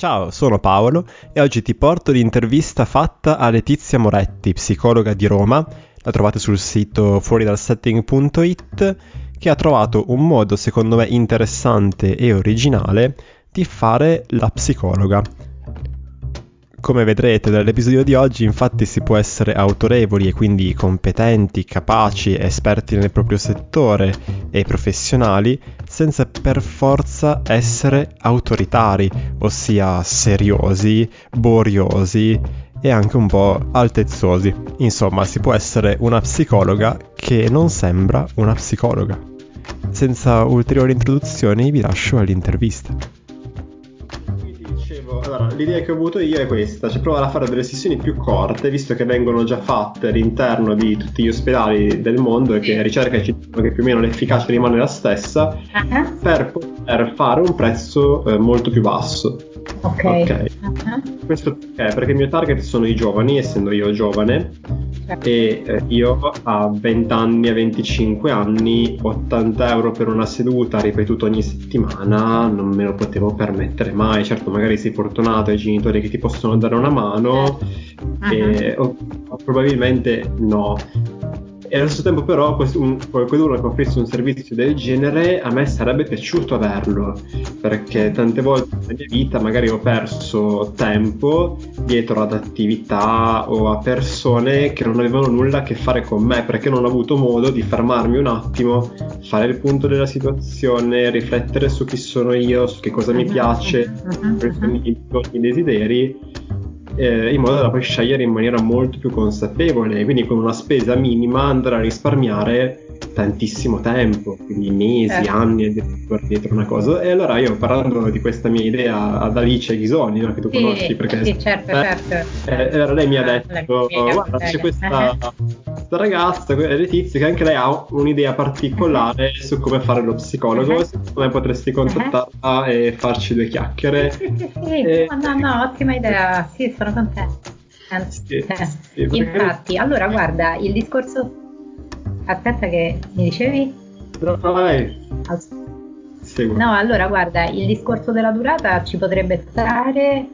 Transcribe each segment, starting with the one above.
Ciao, sono Paolo e oggi ti porto l'intervista fatta a Letizia Moretti, psicologa di Roma. La trovate sul sito fuoridalsetting.it che ha trovato un modo secondo me interessante e originale di fare la psicologa. Come vedrete dall'episodio di oggi, infatti si può essere autorevoli e quindi competenti, capaci, esperti nel proprio settore e professionali, senza per forza essere autoritari, ossia seriosi, boriosi e anche un po' altezzosi. Insomma, si può essere una psicologa che non sembra una psicologa. Senza ulteriori introduzioni vi lascio all'intervista allora, l'idea che ho avuto io è questa, cioè provare a fare delle sessioni più corte, visto che vengono già fatte all'interno di tutti gli ospedali del mondo e che ricerca ci dicono che più o meno l'efficacia rimane la stessa, uh-huh. per poter fare un prezzo eh, molto più basso. Ok. okay. Uh-huh. Questo perché? Perché il mio target sono i giovani, essendo io giovane, e eh, io a 20 anni, a 25 anni, 80 euro per una seduta ripetuta ogni settimana non me lo potevo permettere mai. Certo, magari sei fortunato, hai genitori che ti possono dare una mano, uh-huh. e, o, o probabilmente no e allo stesso tempo però un, qualcuno che offrisse un servizio del genere a me sarebbe piaciuto averlo perché tante volte nella mia vita magari ho perso tempo dietro ad attività o a persone che non avevano nulla a che fare con me perché non ho avuto modo di fermarmi un attimo fare il punto della situazione riflettere su chi sono io su che cosa mi mhm, piace mhm, mhm, i miei desideri eh, in modo da poi scegliere in maniera molto più consapevole, quindi con una spesa minima andare a risparmiare tantissimo tempo, quindi mesi, eh. anni addirittura dietro una cosa. E allora io parlando di questa mia idea ad Alice Ghisoni, no, che tu sì, conosci perché sì, certo, eh, certo. Eh, allora lei mi ha eh, detto, guarda c'è questa, questa ragazza, Letizia, che anche lei ha un'idea particolare uh-huh. su come fare lo psicologo, uh-huh. secondo me potresti contattarla uh-huh. e farci due chiacchiere. Sì, sì, sì, e... no, no, no, ottima idea, sì, sono contenta. Sì, sì, Infatti, allora guarda, il discorso Aspetta che mi dicevi? No, vai. No, allora guarda, il discorso della durata ci potrebbe stare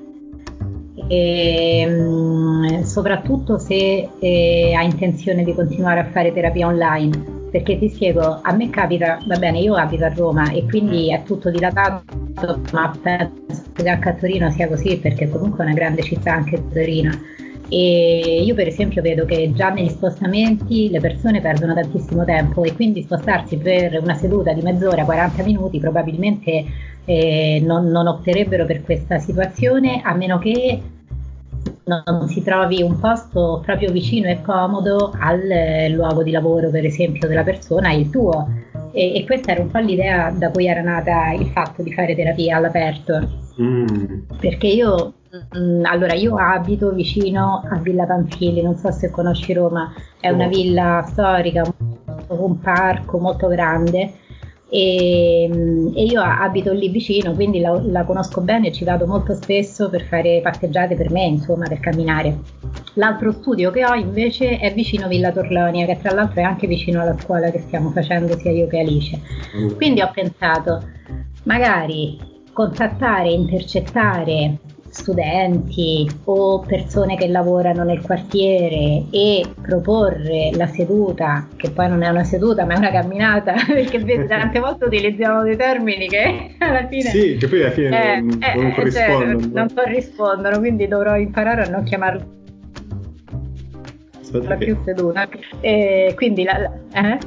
e, ehm, soprattutto se eh, hai intenzione di continuare a fare terapia online. Perché ti spiego, a me capita, va bene, io abito a Roma e quindi è tutto dilatato, ma penso che anche a Torino sia così perché comunque è una grande città anche Torino e io per esempio vedo che già negli spostamenti le persone perdono tantissimo tempo e quindi spostarsi per una seduta di mezz'ora, 40 minuti probabilmente eh, non, non opterebbero per questa situazione a meno che non si trovi un posto proprio vicino e comodo al luogo di lavoro, per esempio, della persona, il tuo. E, e, questa era un po' l'idea da cui era nata il fatto di fare terapia all'aperto. Mm. Perché io Mm, allora, io abito vicino a Villa Pamphili, non so se conosci Roma, è una villa storica, un parco molto grande e, e, io abito lì vicino, quindi la, la, conosco bene e ci vado molto spesso per fare passeggiate per me, insomma, per camminare. L'altro studio che ho invece è vicino Villa Torlonia, che tra l'altro è anche vicino alla scuola che stiamo facendo sia io che Alice. Quindi ho pensato, magari contattare, intercettare studenti o persone che lavorano nel quartiere e proporre la seduta, che poi non è una seduta ma è una camminata, perché tante volte utilizziamo dei termini che alla fine, sì, che poi alla fine eh, non, non, eh, corrispondono. Cioè, non corrispondono, quindi dovrò imparare a non chiamarlo la più seduta. E quindi la, eh,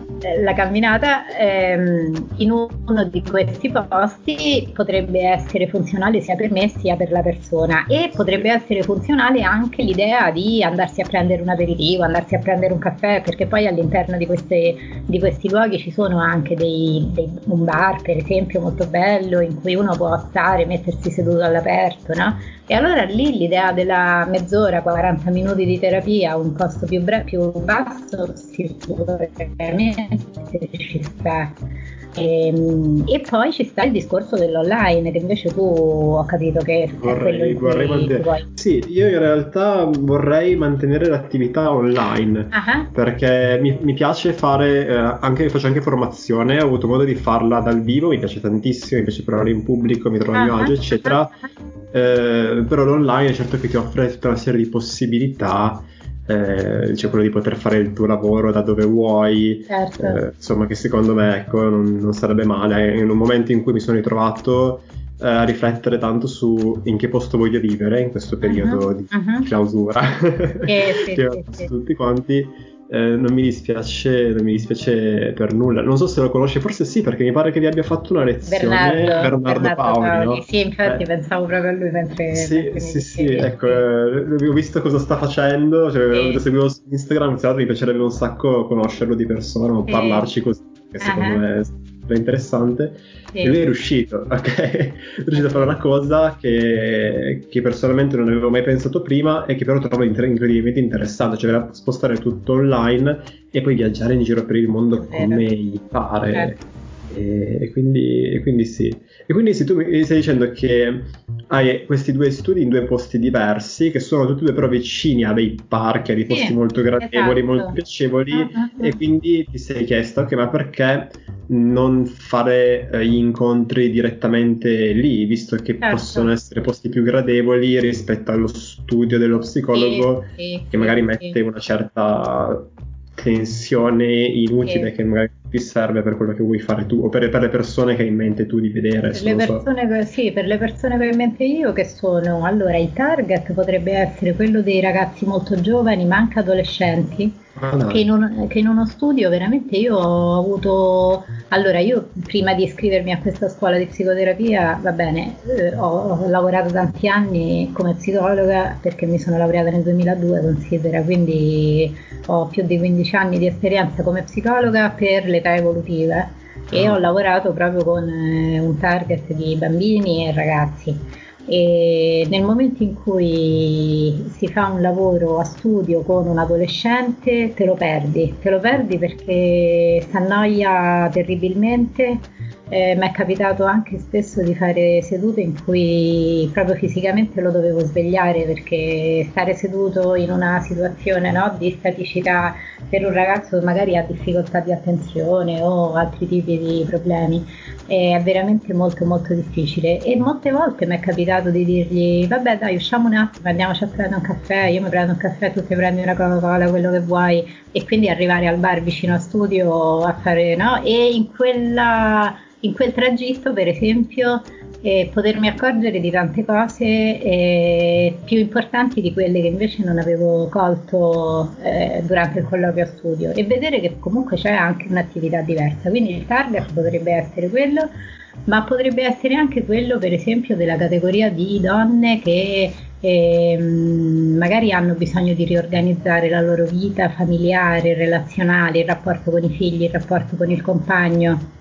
la camminata ehm, in uno di questi posti potrebbe essere funzionale sia per me sia per la persona e potrebbe essere funzionale anche l'idea di andarsi a prendere un aperitivo, andarsi a prendere un caffè, perché poi all'interno di, queste, di questi luoghi ci sono anche dei, dei, un bar, per esempio, molto bello in cui uno può stare, mettersi seduto all'aperto, no? E allora lì l'idea della mezz'ora, 40 minuti di terapia a un costo più, bre- più basso sicuramente ci sta. E, ehm, e, poi ci sta il discorso dell'online, che invece tu ho capito che vorrei, vorrei mantenere. Sì, io in realtà vorrei mantenere l'attività online uh-huh. perché mi, mi, piace fare, eh, anche, faccio anche formazione, ho avuto modo di farla dal vivo, mi piace tantissimo, mi piace parlare in pubblico, mi trovo a mio uh-huh. agio, eccetera. Uh-huh eh, però l'online è certo che ti offre tutta una serie di possibilità eh, cioè quello di poter fare il tuo lavoro da dove vuoi, certo. eh, insomma che secondo me ecco, non, non, sarebbe male. In un momento in cui mi sono ritrovato eh, a riflettere tanto su in che posto voglio vivere in questo periodo uh-huh, di uh-huh. clausura eh, sì, che sì, sì. tutti quanti eh, non, mi dispiace, non mi dispiace per nulla. Non so se lo conosci, forse sì, perché mi pare che vi abbia fatto una lezione Bernardo, Bernardo, Bernardo Paoli. Paoli. No? Sì, infatti eh. pensavo proprio a lui mentre. Sì, sì, sì, ecco, eh, ho visto cosa sta facendo, cioè, sì. lo seguivo su Instagram, mi piacerebbe un sacco conoscerlo di persona, non sì. parlarci così, che secondo uh-huh. me è interessante. Sì. E lui è riuscito, ok? È riuscito a fare una cosa che, che, personalmente non avevo mai pensato prima e che però trovo incredibilmente interessante, cioè spostare tutto online e poi viaggiare in giro per il mondo come gli pare. Certo. E, quindi, e, quindi, sì. E quindi sì, tu mi stai dicendo che hai questi due studi in due posti diversi, che sono tutti e due però vicini a dei parchi, a dei posti sì, molto gradevoli, esatto. molto piacevoli, uh-huh. e quindi ti sei chiesto, ok, ma perché non fare eh, gli incontri direttamente lì, visto che certo. possono essere posti più gradevoli rispetto allo studio dello psicologo, sì, sì, che magari mette una certa tensione inutile che magari ti serve per quello che vuoi fare tu o per, per le persone che hai in mente tu di vedere. Per le, persone, so. sì, per le persone che ho in mente io che sono, allora il target potrebbe essere quello dei ragazzi molto giovani ma anche adolescenti che, in un, che, in uno studio veramente io ho avuto allora io prima di iscrivermi a questa scuola di psicoterapia va bene eh, ho, ho, lavorato tanti anni come psicologa perché mi sono laureata nel 2002 considera quindi ho più di 15 anni di esperienza come psicologa per l'età evolutiva e ah. ho lavorato proprio con eh, un target di bambini e ragazzi e nel momento in cui si fa un lavoro a studio con un adolescente te lo perdi, te lo perdi perché si annoia terribilmente eh, mi è capitato anche spesso di fare sedute in cui proprio fisicamente lo dovevo svegliare perché stare seduto in una situazione no, di staticità per un ragazzo che magari ha difficoltà di attenzione o altri tipi di problemi. È veramente molto molto difficile. E molte volte mi è capitato di dirgli vabbè dai usciamo un attimo andiamoci a prendere un caffè io mi prendo un caffè tu ti prendi una Coca-Cola quello che vuoi. E quindi arrivare al bar vicino a studio a fare no e in quella in quel tragitto, per esempio, eh, potermi accorgere di tante cose eh, più importanti di quelle che invece non avevo colto eh, durante il colloquio a studio e vedere che comunque c'è anche un'attività diversa. Quindi il target potrebbe essere quello, ma potrebbe essere anche quello, per esempio, della categoria di donne che ehm, magari hanno bisogno di riorganizzare la loro vita familiare, relazionale, il rapporto con i figli, il rapporto con il compagno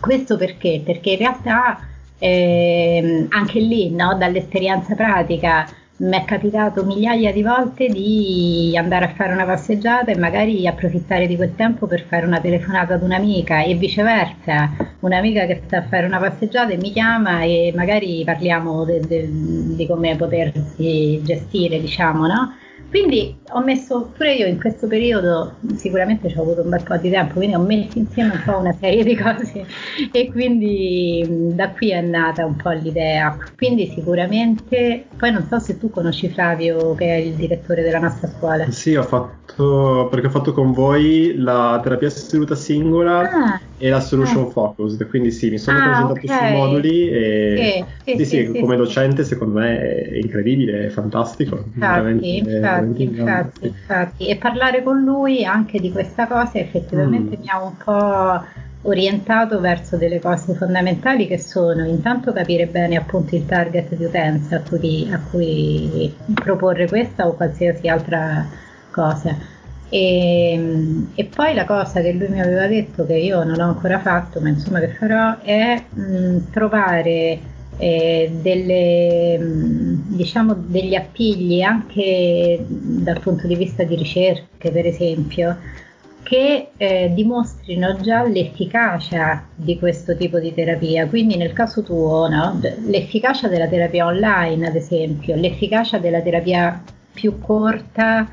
questo perché? Perché in realtà eh, anche lì, no, dall'esperienza pratica, mi è capitato migliaia di volte di andare a fare una passeggiata e magari approfittare di quel tempo per fare una telefonata ad un'amica e viceversa, un'amica che sta a fare una passeggiata e mi chiama e magari parliamo de, de, di come potersi gestire, diciamo, no? Quindi ho messo pure io in questo periodo, sicuramente ci ho avuto un bel po' di tempo, quindi ho messo insieme un po' una serie di cose e quindi da qui è nata un po' l'idea. Quindi sicuramente, poi non so se tu conosci Flavio che è il direttore della nostra scuola. Sì, ho fatto, perché ho fatto con voi la terapia seduta singola ah, e la solution eh. focused, quindi sì, mi sono ah, presentato okay. sui moduli e sì, sì, sì, sì come docente secondo me è incredibile, è fantastico. Infatti, infatti infatti, infatti, infatti, e parlare con lui anche di questa cosa effettivamente mm. mi ha un po' orientato verso delle cose fondamentali che sono intanto capire bene appunto il target di utenza a cui, a cui proporre questa o qualsiasi altra cosa. E, e, poi la cosa che lui mi aveva detto che io non ho ancora fatto, ma insomma che farò, è mh, trovare eh, delle, diciamo, degli appigli anche dal punto di vista di ricerche, per esempio, che eh, dimostrino già l'efficacia di questo tipo di terapia. Quindi nel caso tuo, no? l'efficacia della terapia online, ad esempio, l'efficacia della terapia più corta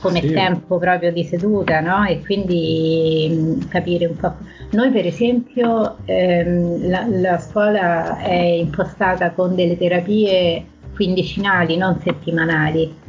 come sì. tempo proprio di seduta, no? E quindi mh, capire un po'. Noi per esempio ehm, la, la, scuola è impostata con delle terapie quindicinali, non settimanali.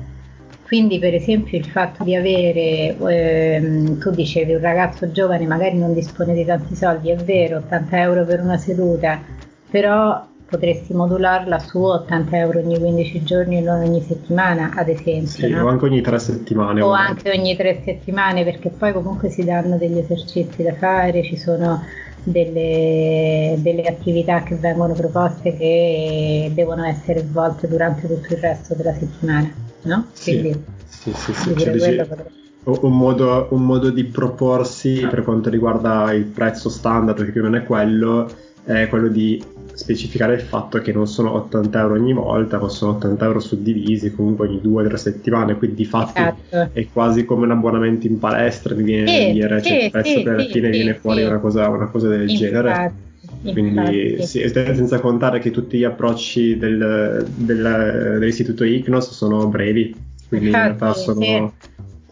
Quindi per esempio il fatto di avere, ehm, tu dicevi un ragazzo giovane magari non dispone di tanti soldi, è vero, 80 euro per una seduta, però potresti modularla su 80 euro ogni 15 giorni e non ogni settimana, ad esempio. Sì, no? o anche ogni 3 settimane. O anche ogni 3 settimane, perché poi comunque si danno degli esercizi da fare, ci sono delle, delle attività che vengono proposte che devono essere svolte durante tutto il resto della settimana, no? Quindi, sì, sì, sì, sì. Cioè, un, modo, un modo di proporsi per quanto riguarda il prezzo standard, perché più o meno è quello, è quello di specificare il fatto che non sono 80 euro ogni volta, ma sono 80 euro suddivisi comunque ogni due o tre settimane, quindi di fatto esatto. è quasi come un abbonamento in palestra, mi viene sì, dire, cioè il prezzo sì, che alla fine viene fuori una cosa, una, cosa, del Infatti. genere. Quindi sì, senza contare che tutti gli approcci del, del, dell'istituto ICNOS sono brevi, quindi Infatti, in realtà sono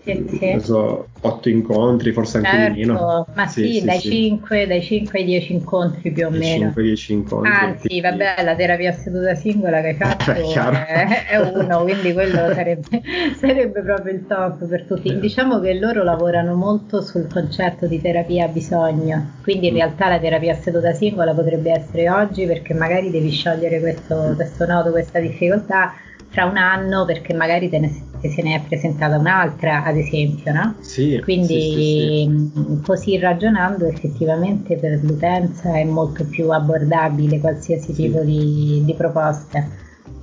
sì, sì. So, 8 incontri, forse anche certo, meno. Ma sì, dai, sì, 5, dai 5 ai 10 incontri più o dai meno. 5 10 incontri. Anzi, vabbè, la terapia seduta singola che hai fatto è, è, uno, quindi quello sarebbe, sarebbe, proprio il top per tutti. Eh. Diciamo che loro lavorano molto sul concetto di terapia a bisogno, quindi in mm. realtà la terapia seduta singola potrebbe essere oggi perché magari devi sciogliere questo, questo nodo, questa difficoltà fra un anno perché magari te ne, te se ne è presentata un'altra, ad esempio, no? Sì, Quindi sì, sì, sì. così ragionando effettivamente per l'utenza è molto più abbordabile qualsiasi tipo di, di proposta,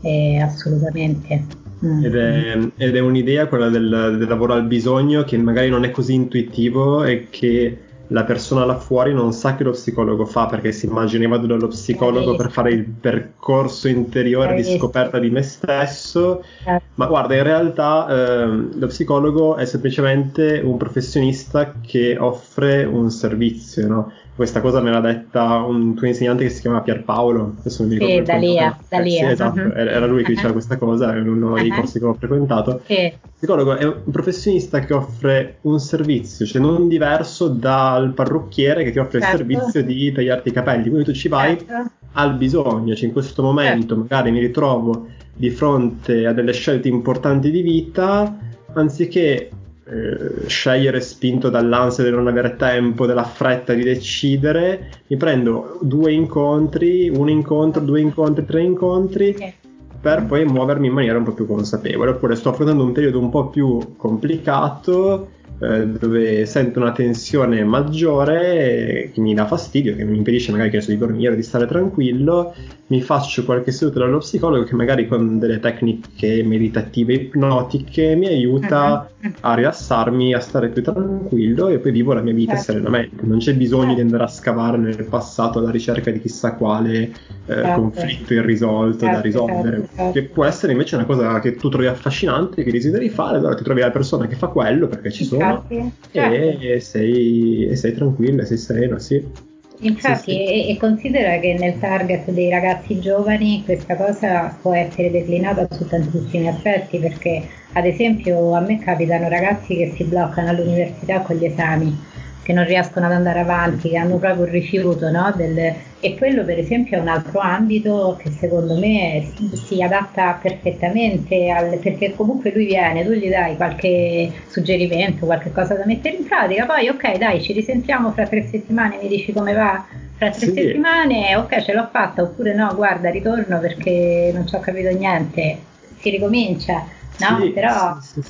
eh, assolutamente. Mm. Ed, è, ed è, un'idea quella del, del lavoro al bisogno che magari non è così intuitivo e che la persona là fuori non sa che lo psicologo fa perché si immagina vado dallo psicologo per fare il percorso interiore di scoperta di me stesso, certo. ma guarda, in realtà eh, lo psicologo è semplicemente un professionista che offre un servizio, no? Questa cosa me l'ha detta un tuo insegnante che si chiama Pierpaolo. Adesso non mi ricordo. Sì, da Lia. Da eh, sì, esatto, uh-huh. era lui che diceva uh-huh. questa cosa in uno dei uh-huh. corsi che ho frequentato. Sì. Il psicologo è un professionista che offre un servizio, cioè non diverso dal parrucchiere che ti offre certo. il servizio di tagliarti i capelli. Quindi tu ci vai certo. al bisogno, cioè in questo momento certo. magari mi ritrovo di fronte a delle scelte importanti di vita, anziché eh, scegliere spinto dall'ansia di non avere tempo, della fretta di decidere, mi prendo due incontri, un incontro, due incontri, tre incontri per poi muovermi in maniera un po' più consapevole. Oppure sto affrontando un periodo un po' più complicato eh, dove sento una tensione maggiore che mi dà fastidio, che mi impedisce magari che di dormire, di stare tranquillo, mi faccio qualche seduta dallo psicologo che magari con delle tecniche meditative ipnotiche mi aiuta uh-huh. a rilassarmi, a stare più tranquillo e poi vivo la mia vita certo. serenamente. Non c'è bisogno certo. di andare a scavare nel passato alla ricerca di chissà quale eh, certo. conflitto irrisolto da certo, risolvere, certo, certo. che può essere invece una cosa che tu trovi affascinante, che desideri fare, allora ti trovi la persona che fa quello perché ci sono e, certo. e, sei, e sei tranquilla, sei sereno, sì. Infatti, sì, sì. E, e, considera che nel target dei ragazzi giovani questa cosa può essere declinata su tantissimi aspetti, perché ad esempio a me capitano ragazzi che si bloccano all'università con gli esami che non riescono ad andare avanti, che hanno proprio un rifiuto, no? Del, e quello per esempio è un altro ambito che secondo me si adatta perfettamente al, perché comunque lui viene, tu gli dai qualche suggerimento, qualche cosa da mettere in pratica, poi ok dai ci risentiamo fra tre settimane, mi dici come va? Fra tre sì. settimane, ok ce l'ho fatta, oppure no, guarda ritorno perché non ci ho capito niente, si ricomincia, no? Sì, Però... Sì,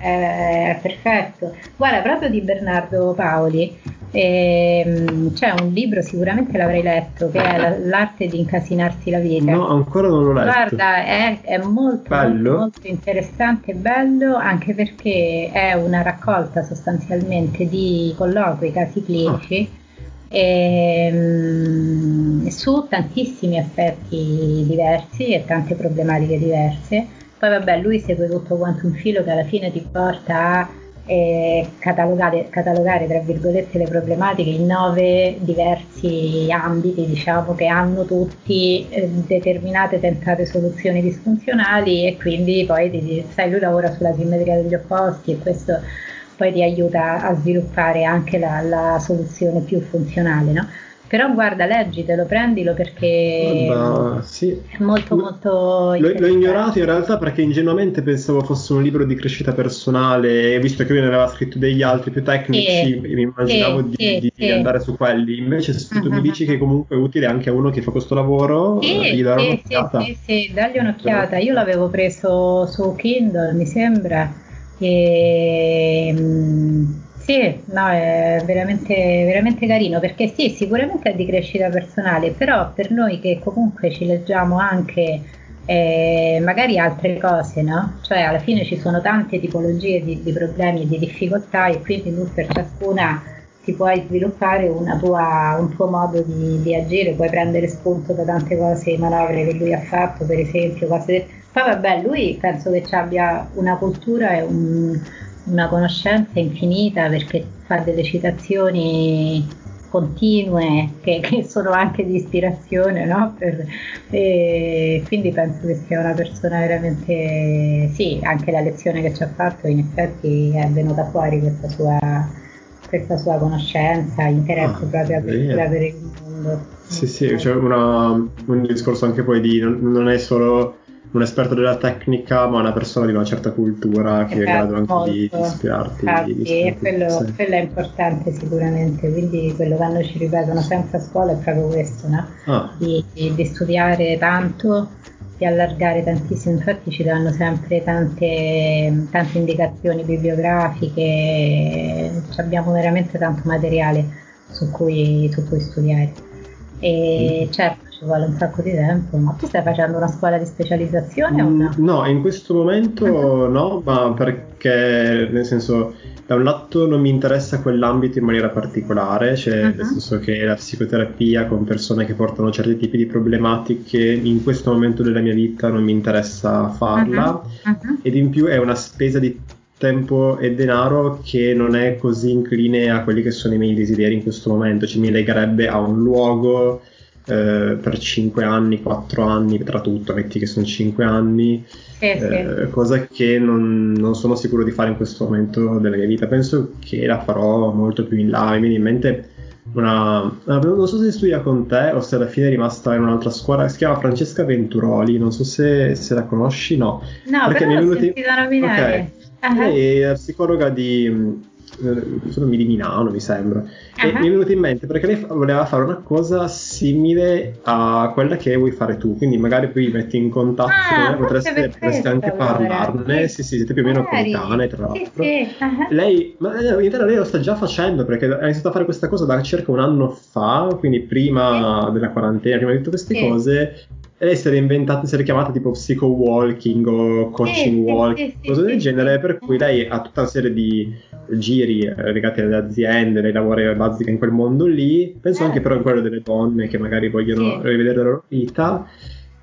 eh, perfetto. Guarda, proprio di Bernardo Paoli, ehm, c'è un libro, sicuramente l'avrei letto, che è L'arte di incasinarsi la vita. No, ancora non l'ho letto. Guarda, è, è molto, molto, molto, interessante e bello, anche perché è una raccolta sostanzialmente di colloqui, casi clinici. Oh. Ehm, su tantissimi aspetti diversi e tante problematiche diverse poi vabbè, lui segue tutto quanto un filo che alla fine ti porta a eh, catalogare, catalogare, tra virgolette, le problematiche in nove diversi ambiti, diciamo, che hanno tutti eh, determinate tentate soluzioni disfunzionali e quindi poi ti, sai, lui lavora sulla simmetria degli opposti e questo poi ti aiuta a sviluppare anche la, la soluzione più funzionale, no? Però guarda, leggitelo, prendilo perché guarda, sì. è molto molto... L'ho, l'ho, ignorato in realtà perché ingenuamente pensavo fosse un libro di crescita personale e visto che lui ne aveva scritto degli altri più tecnici mi immaginavo sì, di, sì, di, andare su quelli. Invece se tu uh-huh. mi dici che comunque è utile anche a uno che fa questo lavoro, sì, gli darò sì, un'occhiata. Sì, sì, dagli un'occhiata. Io l'avevo preso su Kindle, mi sembra. E... Sì, no, è veramente, veramente carino perché sì, sicuramente è di crescita personale, però per noi che comunque ci leggiamo anche eh, magari altre cose, no? Cioè alla fine ci sono tante tipologie di, di problemi e di difficoltà e quindi tu per ciascuna ti puoi sviluppare tua, un tuo modo di, di, agire, puoi prendere spunto da tante cose, manovre che lui ha fatto, per esempio, cose... Poi vabbè, lui penso che ci abbia una cultura e un una conoscenza infinita perché fa delle citazioni continue che, che sono anche di ispirazione, no? Per, quindi penso che sia una persona veramente, sì, anche la lezione che ci ha fatto in effetti è venuta fuori questa sua, questa sua conoscenza, interesse ah, proprio a per il mondo. Sì, sì, c'è una, un discorso anche poi di non, non è solo un esperto della tecnica, ma una persona di una certa cultura che esatto, è in grado anche molto. di ispirarti. Infatti, di quello, sì. quello, è importante sicuramente, quindi quello che hanno ci ripetono sempre a scuola è proprio questo, no? ah. di, di, di, studiare tanto, di allargare tantissimo, infatti ci danno sempre tante, tante indicazioni bibliografiche, abbiamo veramente tanto materiale su cui, su cui studiare. E mm. certo ci vuole un sacco di tempo, ma tu stai facendo una scuola di specializzazione o no? No, in questo momento uh-huh. no, ma perché nel senso da un lato non mi interessa quell'ambito in maniera particolare, cioè uh-huh. nel senso che la psicoterapia con persone che portano certi tipi di problematiche in questo momento della mia vita non mi interessa farla uh-huh. ed in più è una spesa di tempo e denaro che non è così incline a quelli che sono i miei desideri in questo momento, ci mi legherebbe a un luogo eh, per 5 anni, 4 anni, tra tutto, metti che sono 5 anni, eh, sì. cosa che non, non, sono sicuro di fare in questo momento della mia vita. Penso che la farò molto più in là. Mi viene in mente una, non so se studia con te o se alla fine è rimasta in un'altra scuola, si chiama Francesca Venturoli, non so se, se la conosci, no. No, perché mi è nominare. Okay. Uh-huh. Lei è psicologa di sono di Milano mi sembra uh-huh. e mi è venuto in mente perché lei voleva fare una cosa simile a quella che vuoi fare tu quindi magari poi metti in contatto ah, potreste, potreste anche allora. parlarne sì sì siete più o meno coetanee tra l'altro sì, sì. Uh-huh. lei ma eh, in realtà lei lo sta già facendo perché ha iniziato a fare questa cosa da circa un anno fa quindi prima sì. della quarantena prima di tutte queste cose e era inventata, si era chiamata tipo psycho walking o coaching sì, walking, sì, cose del genere, per cui lei ha tutta una serie di giri eh, legati alle aziende, lei lavora basica in quel mondo lì, penso anche però in quello delle donne che magari vogliono rivedere la loro vita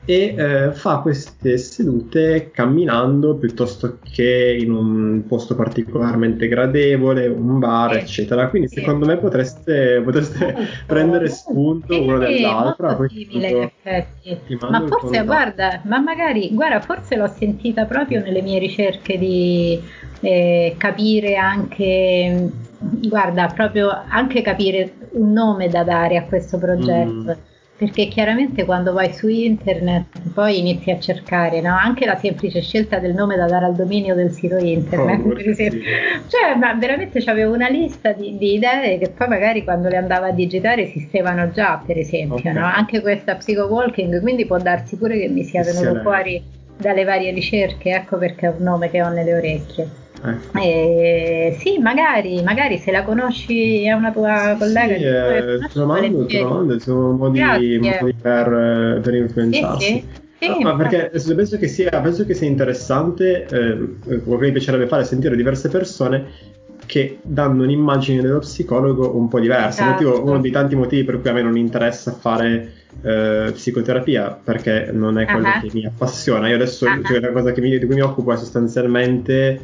e eh, fa queste sedute camminando piuttosto che in un posto particolarmente gradevole, un bar, sì. eccetera. Quindi secondo me potreste, potreste molto, prendere spunto uno dall'altro. In effetti. Ma forse, guarda, ma magari, guarda, forse l'ho sentita proprio nelle mie ricerche di eh, capire anche, guarda, proprio anche capire un nome da dare a questo progetto. Mm perché chiaramente quando vai su internet poi inizi a cercare no? anche la semplice scelta del nome da dare al dominio del sito internet oh, per esempio. cioè ma veramente avevo una lista di, di, idee che poi magari quando le andavo a digitare esistevano già per esempio okay. no? anche questa psycho walking quindi può darsi pure che mi sia venuto fuori dalle varie ricerche ecco perché è un nome che ho nelle orecchie Ecco. Eh, sì, magari, magari se la conosci è una tua collega. Sì, eh, te lo mando, te lo mando, sono modi, modi per, per influenzarsi. Sì, sì. Sì, no, perché penso che, sia, penso che sia interessante, eh, quello che mi piacerebbe fare è sentire diverse persone che danno un'immagine dello psicologo un po' diversa. Esatto. Motivo, uno dei tanti motivi per cui a me non interessa fare eh, psicoterapia, perché non è quello uh-huh. che mi appassiona. Io adesso uh-huh. cioè, la cosa mi, di cui mi occupo è sostanzialmente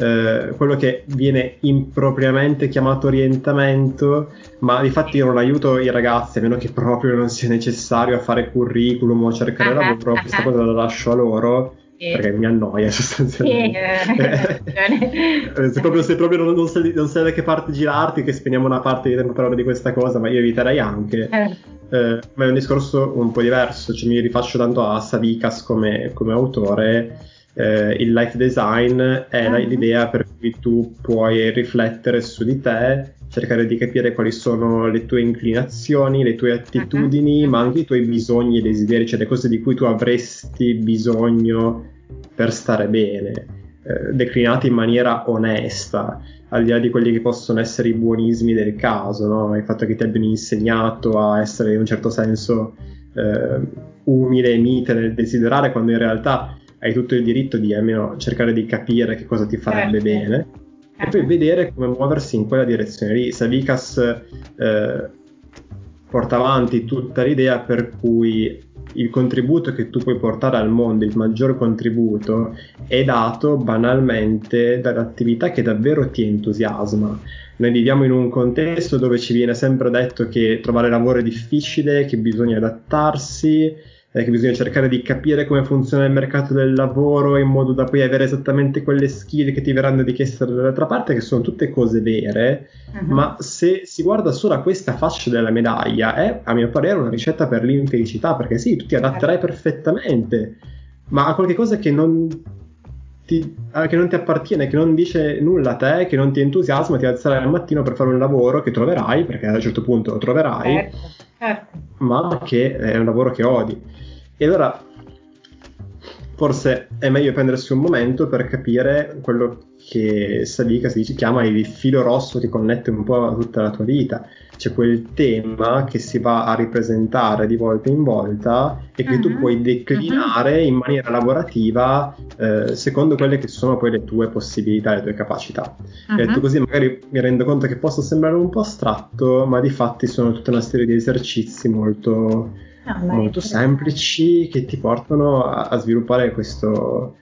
eh, quello che viene impropriamente chiamato orientamento, ma di fatti io non aiuto i ragazzi, a meno che proprio non sia necessario a fare curriculum o a cercare uh-huh, lavoro, uh-huh. questa cosa la lascio a loro. perché mi annoia sostanzialmente. Eh, se proprio, se proprio non, non, sai, non, sai, da che parte girarti, che spegniamo una parte di tempo parlare di questa cosa, ma io eviterei anche. Eh. Eh, ma è un discorso un po' diverso, cioè mi rifaccio tanto a Savikas come, come autore. Eh, il life design è uh-huh. l'idea per cui tu puoi riflettere su di te cercare di capire quali sono le tue inclinazioni, le tue attitudini, uh-huh. ma anche i tuoi bisogni e desideri, cioè le cose di cui tu avresti bisogno per stare bene, eh, declinati in maniera onesta, al di là di quelli che possono essere i buonismi del caso, no? il fatto che ti abbiano insegnato a essere in un certo senso eh, umile e mite nel desiderare, quando in realtà hai tutto il diritto di almeno cercare di capire che cosa ti farebbe certo. bene e poi vedere come muoversi in quella direzione lì. Savicas eh, porta avanti tutta l'idea per cui il contributo che tu puoi portare al mondo, il maggior contributo, è dato banalmente dall'attività che davvero ti entusiasma. Noi viviamo in un contesto dove ci viene sempre detto che trovare lavoro è difficile, che bisogna adattarsi, eh, che bisogna cercare di capire come funziona il mercato del lavoro in modo da poi avere esattamente quelle skill che ti verranno richieste dall'altra parte, che sono tutte cose vere, uh-huh. ma se si guarda solo a questa fascia della medaglia, è a mio parere una ricetta per l'infelicità, perché sì, tu ti adatterai certo. perfettamente, ma a qualche cosa che non ti, eh, che non ti appartiene, che non dice nulla a te, che non ti entusiasma, ti alzerai al mattino per fare un lavoro che troverai, perché a un certo punto lo troverai, certo, certo. ma che è un lavoro che odi. E allora forse è meglio prendersi un momento per capire quello che Sadiqa si dice, chiama il filo rosso che connette un po' tutta la tua vita. C'è quel tema che si va a ripresentare di volta in volta e che uh-huh. tu mhm. puoi declinare uh-huh. in maniera lavorativa eh, secondo quelle che sono poi le tue possibilità, le tue capacità. Uh-huh. E detto così magari mi rendo conto che possa sembrare un po' astratto, ma di fatti sono tutta una serie di esercizi molto no, molto semplici che ti portano a, a sviluppare questo,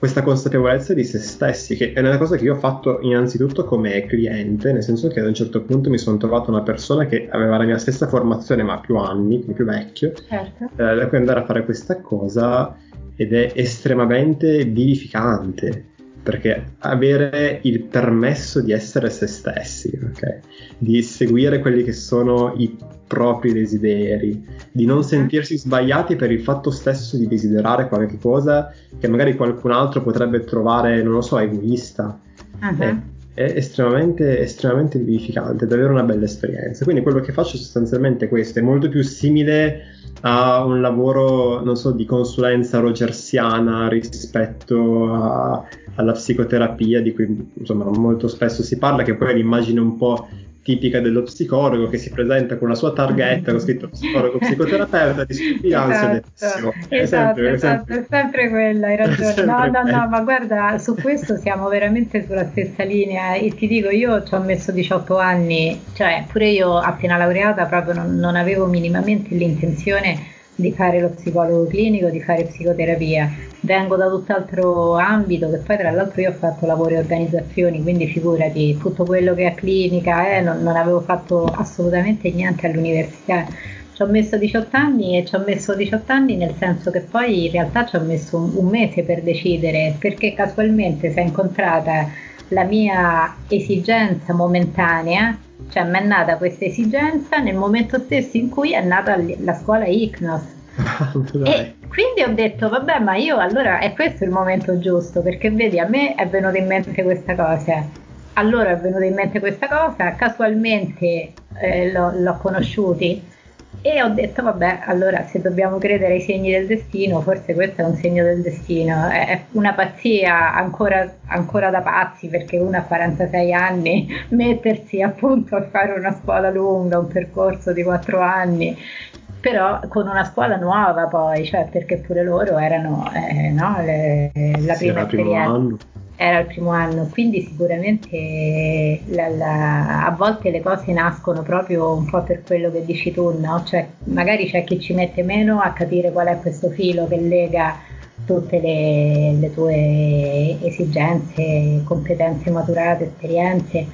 questa consapevolezza di se stessi, che è una cosa che io ho fatto innanzitutto come cliente, nel senso che ad un certo punto mi sono trovato una persona che aveva la mia stessa formazione ma più anni, più vecchio, certo. eh, da cui andare a fare questa cosa ed è estremamente vivificante perché avere il permesso di essere se stessi, okay? di seguire quelli che sono i propri desideri, di non sentirsi sbagliati per il fatto stesso di desiderare qualche cosa che magari qualcun altro potrebbe trovare, non lo so, egoista. Uh-huh. È, è estremamente, estremamente vivificante, è davvero una bella esperienza. Quindi quello che faccio sostanzialmente è questo, è molto più simile a un lavoro, non so, di consulenza rogersiana rispetto a, alla psicoterapia di cui insomma molto spesso si parla, che poi è l'immagine un po' tipica dello psicologo che si presenta con la sua targhetta con scritto psicologo psicoterapeuta disturbi ansia esatto, depressione è esatto, sempre, esatto, è sempre quella hai ragione. no no no ma guarda su questo siamo veramente sulla stessa linea e ti dico io ci ho messo 18 anni cioè pure io appena laureata proprio non, non avevo minimamente l'intenzione di fare lo psicologo clinico, di fare psicoterapia. Vengo da tutt'altro ambito, che poi tra l'altro io ho fatto lavoro e organizzazioni, quindi figurati, tutto quello che è clinica, eh, non, non avevo fatto assolutamente niente all'università. Ci ho messo 18 anni e ci ho messo 18 anni nel senso che poi in realtà ci ho messo un, un mese per decidere, perché casualmente si è incontrata la mia esigenza momentanea cioè mi è nata questa esigenza nel momento stesso in cui è nata la scuola ICNOS. e quindi ho detto, vabbè, ma io allora è questo il momento giusto, perché vedi, a me è venuta in mente questa cosa. Allora è venuta in mente questa cosa, casualmente eh, l'ho, l'ho conosciuti e ho detto, vabbè, allora se dobbiamo credere ai segni del destino, forse questo è un segno del destino. È una pazzia ancora, ancora da pazzi perché uno a 46 anni mettersi appunto a fare una scuola lunga, un percorso di 4 anni, però con una scuola nuova poi, cioè perché pure loro erano eh, no, le, la sì, prima esperienza era il primo anno, quindi sicuramente la, la, a volte le cose nascono proprio un po' per quello che dici tu, no? Cioè, magari c'è chi ci mette meno a capire qual è questo filo che lega tutte le, le tue esigenze, competenze maturate, esperienze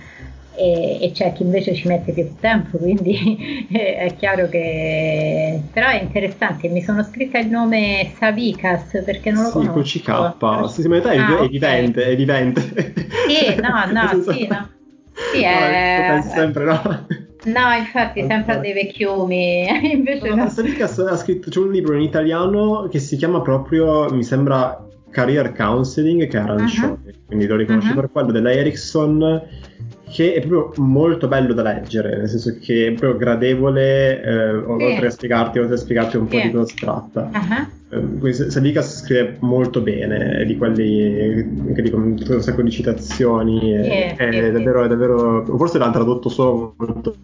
e, e, c'è chi invece ci mette più tempo, quindi è chiaro che... però è interessante, mi sono scritta il nome Savicas perché non lo sì, conosco. Sì, con CK, sì, sì, ma in realtà è, ah, evidente, okay. è evidente. Sì, no, no, sì, no. Sì, no, è... sempre no. No, infatti, sempre a dei vecchiumi. Invece no, no. Savicas ha scritto, c'è un libro in italiano che si chiama proprio, mi sembra, Career Counseling, che è arancione, uh-huh. quindi lo riconosci uh-huh. per quello, della Ericsson che è proprio molto bello da leggere, nel senso che è proprio gradevole, eh, oltre a spiegarti, oltre a spiegarti un po' di cosa si tratta. Uh-huh. Eh, Sadiqa scrive molto bene, di quelli che dicono un sacco di citazioni, è, è, davvero, è davvero, forse l'hanno tradotto solo molto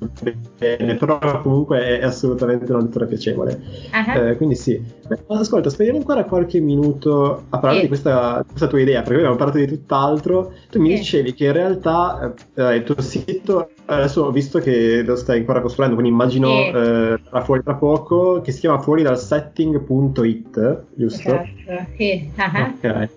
bene, però comunque è assolutamente una lettura piacevole. Uh-huh. Eh, quindi sì. Ascolta, speriamo ancora qualche minuto a parlare di questa, questa, tua idea, perché abbiamo parlato di tutt'altro. Tu mi dicevi che in realtà eh, il tuo sito adesso ho visto che lo stai ancora costruendo, quindi immagino sì. eh, fuori tra poco, che si chiama fuori dal setting.it, giusto? Esatto, sì. Uh-huh. Ok.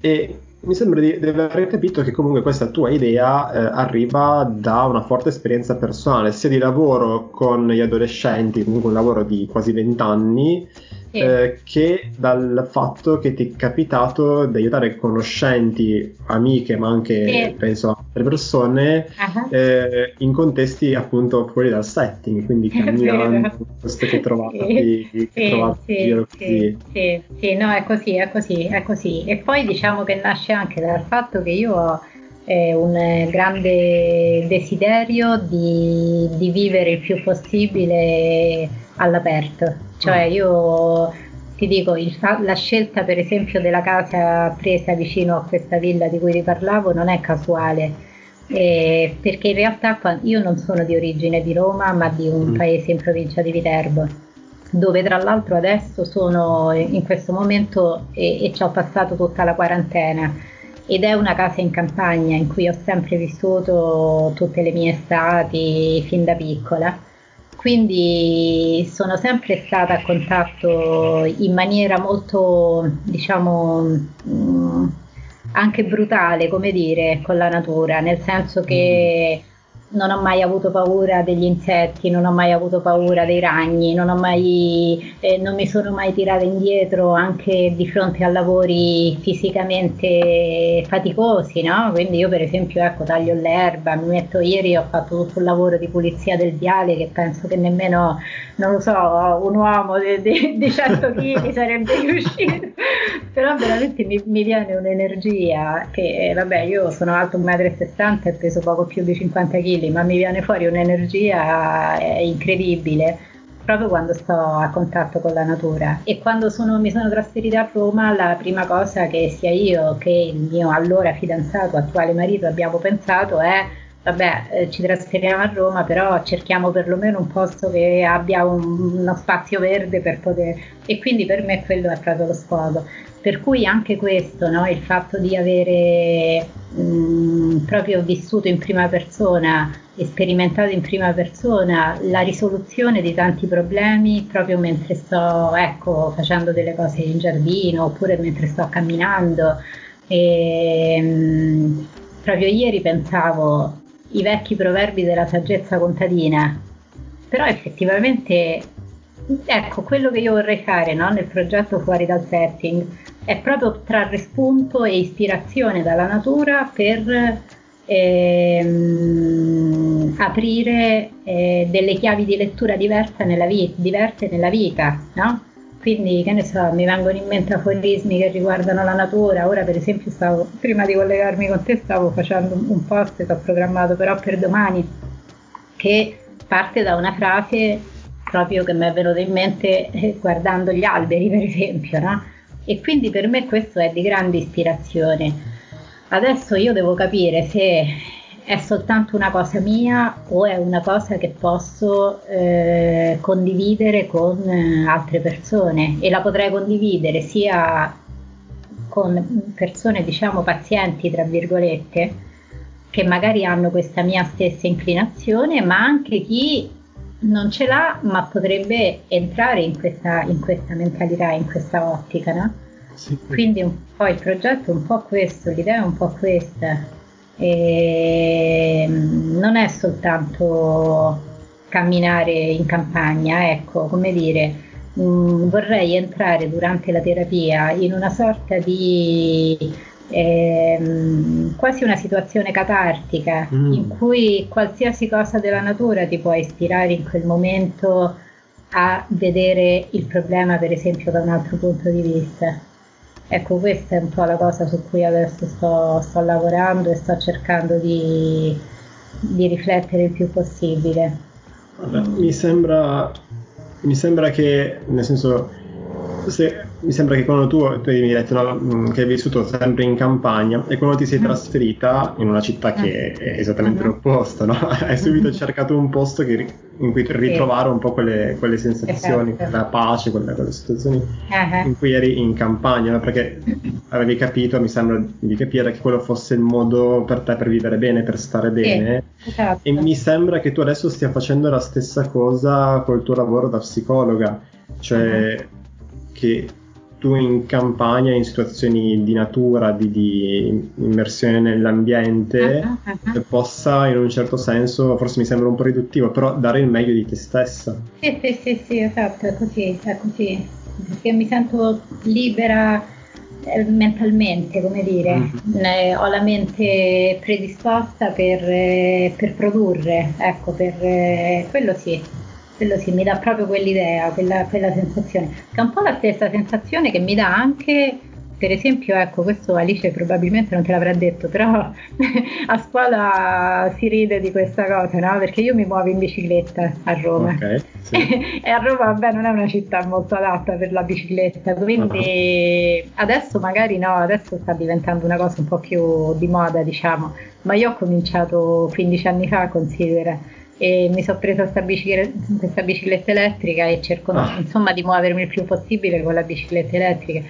E mi sembra di, di, aver capito che comunque questa tua idea eh, arriva da una forte esperienza personale, sia di lavoro con gli adolescenti, comunque un lavoro di quasi vent'anni, sì. eh, che dal fatto che ti è capitato di aiutare conoscenti, amiche, ma anche sì. penso altre persone uh-huh. eh, in contesti appunto fuori dal setting, quindi camminando, questo che trovate, sì. che trovate sì, giro così. Sì, sì, no, è così, è così, è così. E poi diciamo che nasce anche dal fatto che io ho eh, un grande desiderio di, di vivere il più possibile all'aperto. Cioè ah. io ti dico, il, la scelta per esempio della casa presa vicino a questa villa di cui vi parlavo non è casuale, eh, perché in realtà io non sono di origine di Roma, ma di un mm. paese in provincia di Viterbo, dove tra l'altro adesso sono in questo momento e, e ci ho passato tutta la quarantena ed è una casa in campagna in cui ho sempre vissuto tutte le mie estati fin da piccola quindi sono sempre stata a contatto in maniera molto, diciamo, mm, anche brutale, come dire, con la natura, nel senso che mm non ho mai avuto paura degli insetti, non ho mai avuto paura dei ragni, non, mai, eh, non mi sono mai tirata indietro anche di fronte a lavori fisicamente faticosi, no? Quindi io per esempio ecco, taglio l'erba, mi metto ieri, ho fatto tutto un lavoro di pulizia del viale che penso che nemmeno, non lo so, un uomo di, di, di 100 kg sarebbe riuscito, però veramente mi, mi viene un'energia che, vabbè, io sono alto 1,60 m e peso poco più di 50 kg ma mi viene fuori un'energia eh, incredibile proprio quando sto a contatto con la natura. E quando sono, mi sono trasferita a Roma, la prima cosa che sia io che il mio allora fidanzato, attuale marito, abbiamo pensato è vabbè, eh, ci trasferiamo a Roma, però cerchiamo perlomeno un posto che abbia un, uno spazio verde per poter... E quindi per me quello è proprio lo sfogo. Per cui anche questo, no? il fatto di avere mh, mm, proprio vissuto in prima persona sperimentato in prima persona la risoluzione di tanti problemi proprio mentre sto ecco, facendo delle cose in giardino oppure mentre sto camminando. E, mh, mm, proprio ieri pensavo i vecchi proverbi della saggezza contadina, però effettivamente ecco quello che io vorrei fare no? nel progetto fuori dal setting è proprio trarre spunto e ispirazione dalla natura per ehm, aprire eh, delle chiavi di lettura diverse nella, vi- diverse nella vita, no? Quindi, che ne so, mi vengono in mente aforismi che riguardano la natura. Ora, per esempio, stavo, prima di collegarmi con te, stavo facendo un post che ho programmato però per domani, che parte da una frase proprio che mi è venuta in mente eh, guardando gli alberi, per esempio, no? e quindi per me questo è di grande ispirazione. Adesso io devo capire se è soltanto una cosa mia o è una cosa che posso eh, condividere con eh, altre persone e la potrei condividere sia con persone diciamo pazienti tra virgolette che magari hanno questa mia stessa inclinazione ma anche chi non ce l'ha, ma potrebbe entrare in questa, in questa mentalità, in questa ottica, no? Sì. Quindi un po' il progetto è un po' questo, l'idea è un po' questa. E mm, non è soltanto camminare in campagna, ecco, come dire, mh, mm, vorrei entrare durante la terapia in una sorta di eh, quasi una situazione catartica mm. in cui qualsiasi cosa della natura ti può ispirare in quel momento a vedere il problema per esempio da un altro punto di vista. Ecco, questa è un po' la cosa su cui adesso sto, sto lavorando e sto cercando di, di riflettere il più possibile. Guarda, mi sembra, mi sembra che, nel senso, se, mi sembra che quando tu, tu mi hai detto no, mm, che hai vissuto sempre in campagna e quando ti sei mm. trasferita in una città che mm. è esattamente l'opposto, no? hai subito cercato un posto che, in cui ritrovare un po' quelle, quelle sensazioni, esatto. quella pace, quelle, quelle situazioni uh-huh. in cui eri in campagna, no? perché avevi capito, mi sembra di capire che quello fosse il modo per te per vivere bene, per stare bene. Sì, esatto. E mi sembra che tu adesso stia facendo la stessa cosa col tuo lavoro da psicologa, cioè uh-huh che tu in campagna, in situazioni di natura, di, di immersione nell'ambiente, uh-huh, uh-huh. possa in un certo senso, forse mi sembra un po' riduttivo, però dare il meglio di te stessa. Sì, sì, sì, sì esatto, è così, è così, perché mi sento libera eh, mentalmente, come dire, eh, ho la mente predisposta per, eh, per produrre, ecco, per quello sì quello sì, mi dà proprio quell'idea, quella, quella sensazione, che è un po' la stessa sensazione che mi dà anche per esempio, ecco, questo Alice probabilmente non te l'avrà detto, però a scuola si ride di questa cosa, no? Perché io mi muovo in bicicletta a Roma. Okay, sì. e a Roma, vabbè, non è una città molto adatta per la bicicletta, quindi uh-huh. adesso magari no, adesso sta diventando una cosa un po' più di moda, diciamo, ma io ho cominciato 15 anni fa, considera e mi sono presa questa bicicletta, questa bicicletta elettrica e cerco ah. insomma di muovermi il più possibile con la bicicletta elettrica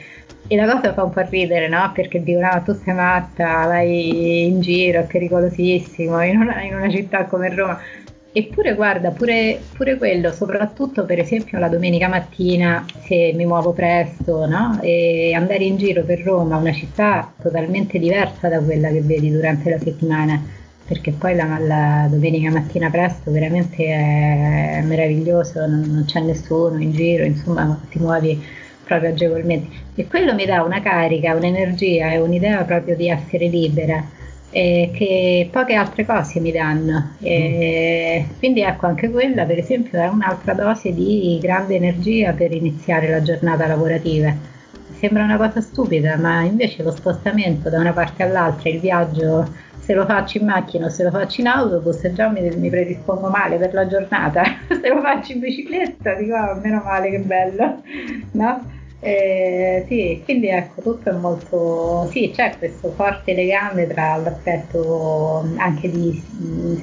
e la cosa fa un po' ridere no? perché dico no tu sei matta vai in giro è pericolosissimo in una, in una città come Roma eppure guarda pure, pure, quello soprattutto per esempio la domenica mattina se mi muovo presto no? e andare in giro per Roma una città totalmente diversa da quella che vedi durante la settimana perché poi la, la, domenica mattina presto veramente è meraviglioso, non, non, c'è nessuno in giro, insomma ti muovi proprio agevolmente. E quello mi dà una carica, un'energia e un'idea proprio di essere libera eh, che poche altre cose mi danno. E quindi ecco anche quella per esempio è un'altra dose di grande energia per iniziare la giornata lavorativa. Sembra una cosa stupida ma invece lo spostamento da una parte all'altra il viaggio se lo faccio in macchina o se lo faccio in autobus già mi, mi predispongo male per la giornata se lo faccio in bicicletta dico oh, meno male che bello no? Eh, sì, quindi ecco, tutto è molto... Sì, c'è questo forte legame tra l'aspetto anche di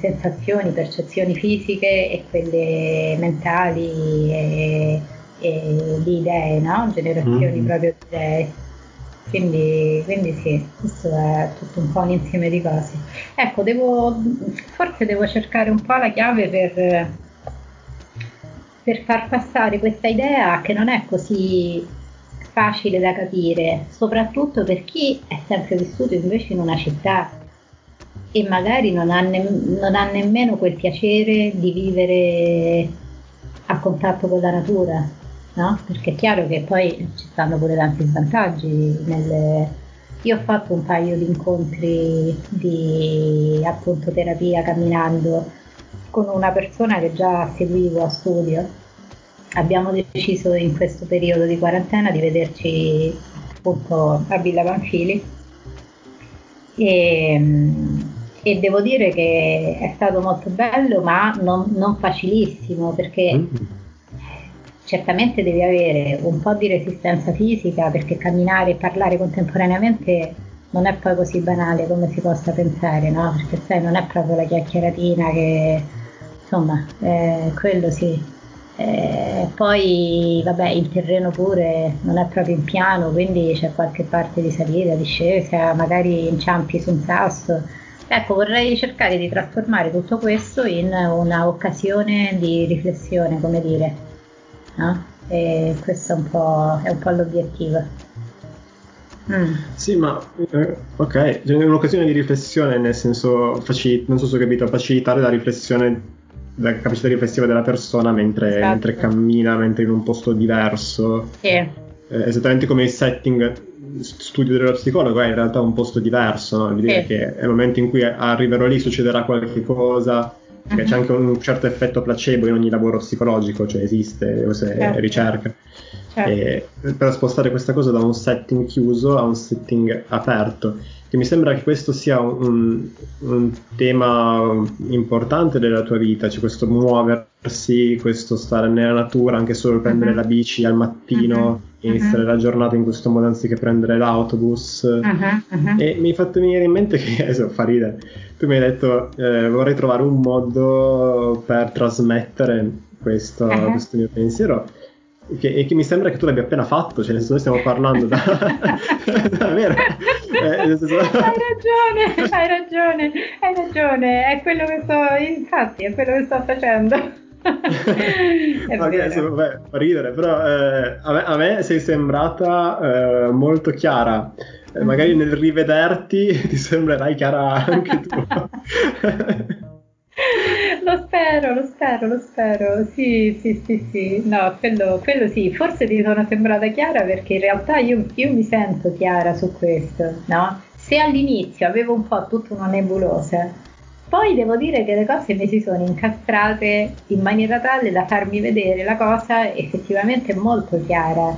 sensazioni, percezioni fisiche e quelle mentali e, e di idee, no? Generazioni mm. proprio di idee. Quindi, quindi, sì, questo è tutto un po' un insieme di cose. Ecco, devo, forse devo cercare un po' la chiave per, per far passare questa idea che non è così facile da capire, soprattutto per chi è sempre vissuto invece in una città e magari non ha, ne, non ha nemmeno quel piacere di vivere a contatto con la natura no? Perché è chiaro che poi ci stanno pure tanti svantaggi. Nelle... Io ho fatto un paio di incontri di appunto terapia camminando con una persona che già seguivo a studio. Abbiamo deciso in questo periodo di quarantena di vederci appunto a Villa Panfili e, e devo dire che è stato molto bello ma non, non facilissimo perché mm certamente devi avere un po' di resistenza fisica perché camminare e parlare contemporaneamente non è poi così banale come si possa pensare, no? Perché sai, non è proprio la chiacchieratina che insomma, eh, quello sì. Eh, poi vabbè il terreno pure non è proprio in piano quindi c'è qualche parte di salita, discesa, magari inciampi su un sasso ecco vorrei cercare di trasformare tutto questo in un'occasione di riflessione come dire no? E questo è un po', è un po l'obiettivo. Mm. Sì, ma eh, ok, è un'occasione di riflessione, nel senso, facil- non so se ho capito, facilitare la riflessione, la capacità riflessiva della persona mentre, esatto. mentre cammina, mentre in un posto diverso. Sì. Eh, esattamente come il setting studio dello psicologo è in realtà un posto diverso, no? Vuol dire sì. che nel momento in cui arriverò lì succederà qualche cosa, perché uh-huh. c'è anche un certo effetto placebo in ogni lavoro psicologico, cioè esiste, questa è certo. ricerca. Certo. Per spostare questa cosa da un setting chiuso a un setting aperto, che mi sembra che questo sia un, un tema importante della tua vita, cioè questo muoversi, questo stare nella natura, anche solo prendere uh-huh. la bici al mattino. Uh-huh iniziare uh-huh. la giornata in questo modo anziché prendere l'autobus. Uh-huh, uh-huh. E mi hai fatto venire in mente che adesso fa ridere. Tu mi hai detto eh, vorrei trovare un modo per trasmettere questo, questo mio pensiero. Che, e che mi sembra che tu l'abbia appena fatto, cioè nel senso noi stiamo parlando da... davvero? Eh, senso... Hai ragione, hai ragione, hai ragione, è quello che sto, infatti è quello che sto facendo. ok, adesso, vabbè, fa ridere, però eh, a, me, a, me, sei sembrata eh, molto chiara. Eh, mm-hmm. magari nel rivederti ti sembrerai chiara anche tu. lo spero, lo spero, lo spero. Sì, sì, sì, sì. No, quello, quello sì. Forse ti sono sembrata chiara perché in realtà io, io mi sento chiara su questo, no? Se all'inizio avevo un po' tutta una nebulosa, poi devo dire che le cose mi si sono incastrate in maniera tale da farmi vedere la cosa effettivamente molto chiara.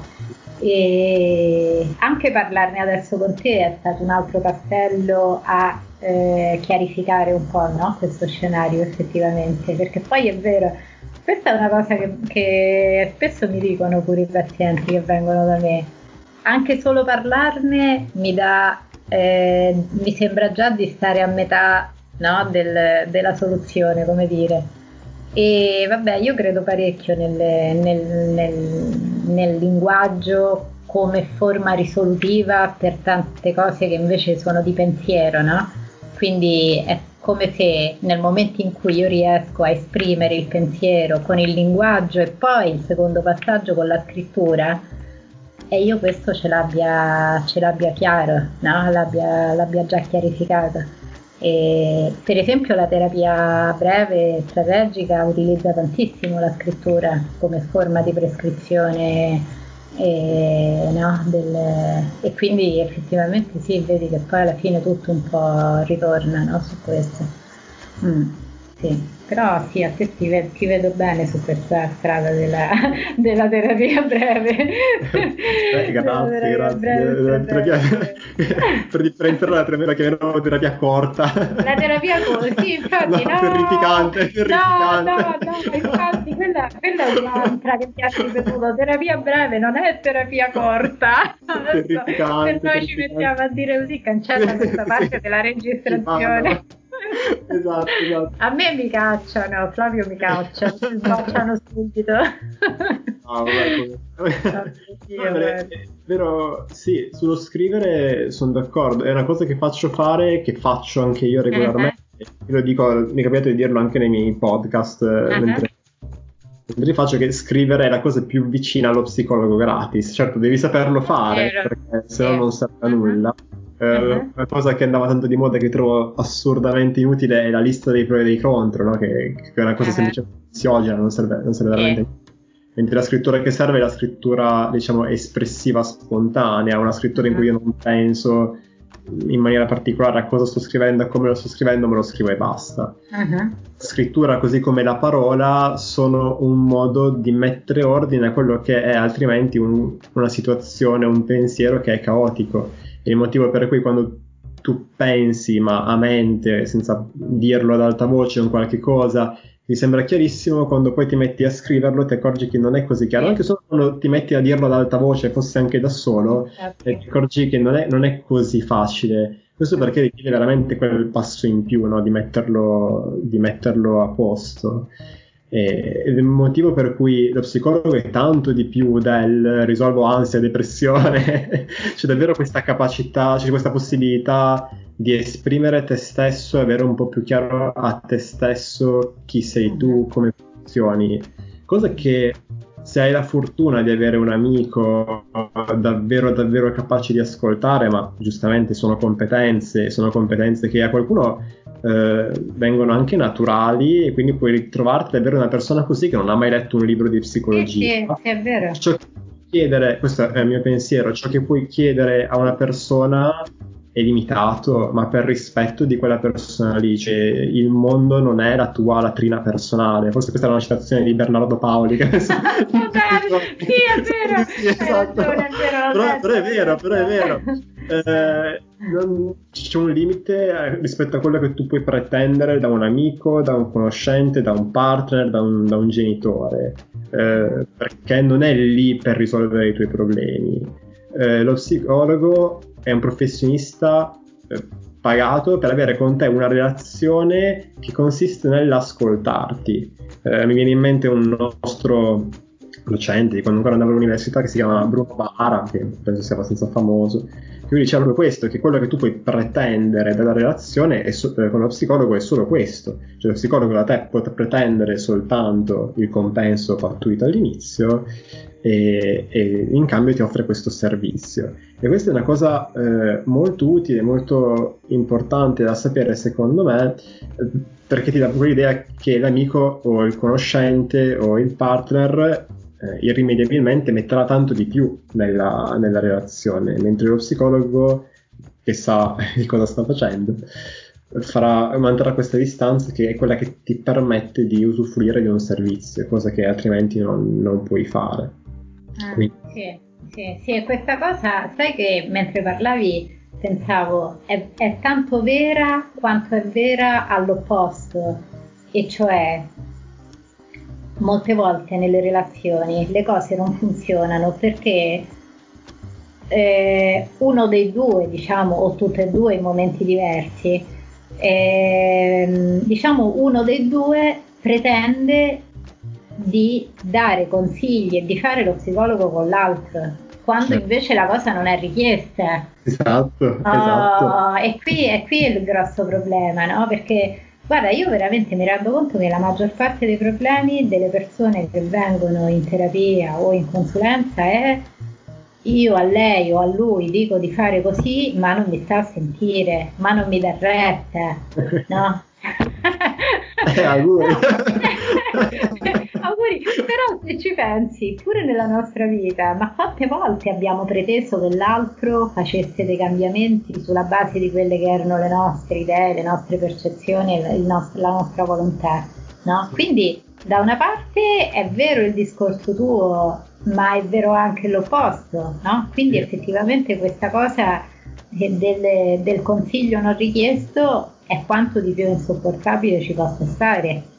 E anche parlarne adesso con te è stato un altro castello a eh, chiarificare un po' no? questo scenario effettivamente, perché poi è vero, questa è una cosa che, che spesso mi dicono pure i pazienti che vengono da me, anche solo parlarne mi dà, eh, mi sembra già di stare a metà no? Del, della soluzione, come dire. E vabbè, io credo parecchio nel, nel, nel, nel linguaggio come forma risolutiva per tante cose che invece sono di pensiero, no? Quindi è come se nel momento in cui io riesco a esprimere il pensiero con il linguaggio e poi il secondo passaggio con la scrittura, e io questo ce l'abbia, ce l'abbia chiaro, no? l'abbia, l'abbia già chiarificato. E, per esempio la terapia breve strategica utilizza tantissimo la scrittura come forma di prescrizione e, no, del, e quindi effettivamente sì, vedi che poi alla fine tutto un po' ritorna no, su questo. Mm, sì. Però sì, a te ti, ve- ti vedo bene su questa strada della, della terapia breve. Eh, grazie, grazie. Breve, terapia, per differenziare dalla terapia che chiamerò terapia corta. La terapia corta, sì, infatti. No, no, terrificante, terrificante. No, no, no, infatti quella, quella è un'altra che mi ha ripetuto. Terapia breve non è terapia corta. Adesso, se noi ci mettiamo a dire così, cancella questa parte della registrazione esatto, esatto. A me mi cacciano, Flavio mi caccia, mi cacciano subito. No, vabbè, vabbè, però sì, sullo scrivere sono d'accordo, è una cosa che faccio fare, che faccio anche io regolarmente. Uh-huh. Lo dico, mi è capitato di dirlo anche nei miei podcast uh-huh. mentre mentre faccio che scrivere è la cosa più vicina allo psicologo gratis. Certo, devi saperlo fare, perché se no non serve a nulla. Uh-huh. Una cosa che andava tanto di moda che trovo assurdamente inutile è la lista dei pro e dei contro, no? che, che, è una cosa uh-huh. semplicemente ansiogena, non serve, non serve veramente niente. Mentre la scrittura che serve è la scrittura, diciamo, espressiva, spontanea, una scrittura in cui io non penso in maniera particolare a cosa sto scrivendo, a come lo sto scrivendo, me lo scrivo e basta. Uh-huh. Scrittura così come la parola sono un modo di mettere ordine a quello che è altrimenti un, una situazione, un pensiero che è caotico il motivo per cui quando tu pensi ma a mente senza dirlo ad alta voce o qualche cosa mi sembra chiarissimo quando poi ti metti a scriverlo ti accorgi che non è così chiaro anche solo quando ti metti a dirlo ad alta voce fosse anche da solo certo. e ti accorgi che non è, non è, così facile questo perché richiede veramente quel passo in più no? di, metterlo, di metterlo a posto ed è il motivo per cui lo psicologo è tanto di più del risolvo ansia, depressione, c'è davvero questa capacità, c'è questa possibilità di esprimere te stesso avere un po' più chiaro a te stesso chi sei tu, come funzioni, cosa che se hai la fortuna di avere un amico davvero davvero capace di ascoltare, ma giustamente sono competenze, sono competenze che a qualcuno eh, vengono anche naturali e quindi puoi ritrovarti davvero una persona così che non ha mai letto un libro di psicologia. Sì, sì, è vero. Ciò che chiedere, questo è il mio pensiero, ciò che puoi chiedere a una persona è limitato, ma per rispetto di quella persona lì, cioè, il mondo non è la tua latrina personale. Forse questa è una citazione di Bernardo Paoli. Che sì, è vero, sì, esatto. è vero, però, però, è vero, però è vero. Eh, non, c'è un limite eh, rispetto a quello che tu puoi pretendere da un amico, da un conoscente, da un partner, da un, da un genitore, eh, perché non è lì per risolvere i tuoi problemi. Eh, lo psicologo è un professionista eh, pagato per avere con te una relazione che consiste nell'ascoltarti. Eh, mi viene in mente un nostro docente quando ancora andavo all'università che si chiama Bruno Bara, che penso sia abbastanza famoso, lui diceva proprio questo, che quello che tu puoi pretendere dalla relazione so- eh, con lo psicologo è solo questo, cioè lo psicologo da te può pretendere soltanto il compenso pattuito all'inizio e, e, in cambio ti offre questo servizio. E questa è una cosa eh, molto utile, molto importante da sapere secondo me, perché ti dà proprio l'idea che l'amico o il conoscente o il partner eh, irrimediabilmente metterà tanto di più nella, nella relazione, mentre lo psicologo, che sa di cosa sta facendo, farà, manterrà questa distanza che è quella che ti permette di usufruire di un servizio, cosa che altrimenti non, non puoi fare. Ah, sì, sì, sì, questa cosa, sai che mentre parlavi pensavo, è, è tanto vera quanto è vera all'opposto, e cioè molte volte nelle relazioni le cose non funzionano perché eh, uno dei due, diciamo, o tutte e due in momenti diversi, eh, diciamo uno dei due pretende di dare consigli e di fare lo psicologo con l'altro quando invece la cosa non è richiesta. Esatto, oh, esatto. E qui, e qui è il grosso problema, no? Perché Guarda, io veramente mi rendo conto che la maggior parte dei problemi delle persone che vengono in terapia o in consulenza è io a lei o a lui dico di fare così, ma non mi sta a sentire, ma non mi dà retta, no? eh, auguri. auguri. Però se ci pensi, pure nella nostra vita, ma quante volte abbiamo preteso che l'altro facesse dei cambiamenti sulla base di quelle che erano le nostre idee, le nostre percezioni, nostro, la nostra volontà, no? Quindi da una parte è vero il discorso tuo, ma è vero anche l'opposto, no? Quindi effettivamente questa cosa del, del consiglio non richiesto è quanto di più insopportabile ci possa stare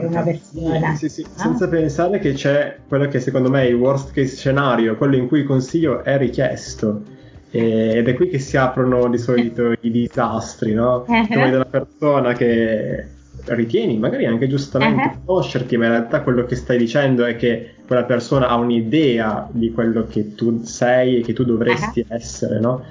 per una persona. Sì, sì, sì. Ah. senza pensare che c'è quello che secondo me è il worst case scenario, quello in cui il consiglio è richiesto. Ed è qui che si aprono di solito i disastri, no? Uh-huh. Tu vedi una persona che ritieni, magari anche giustamente, uh-huh. conoscerti, ma in realtà quello che stai dicendo è che quella persona ha un'idea di quello che tu sei e che tu dovresti uh-huh. essere, no?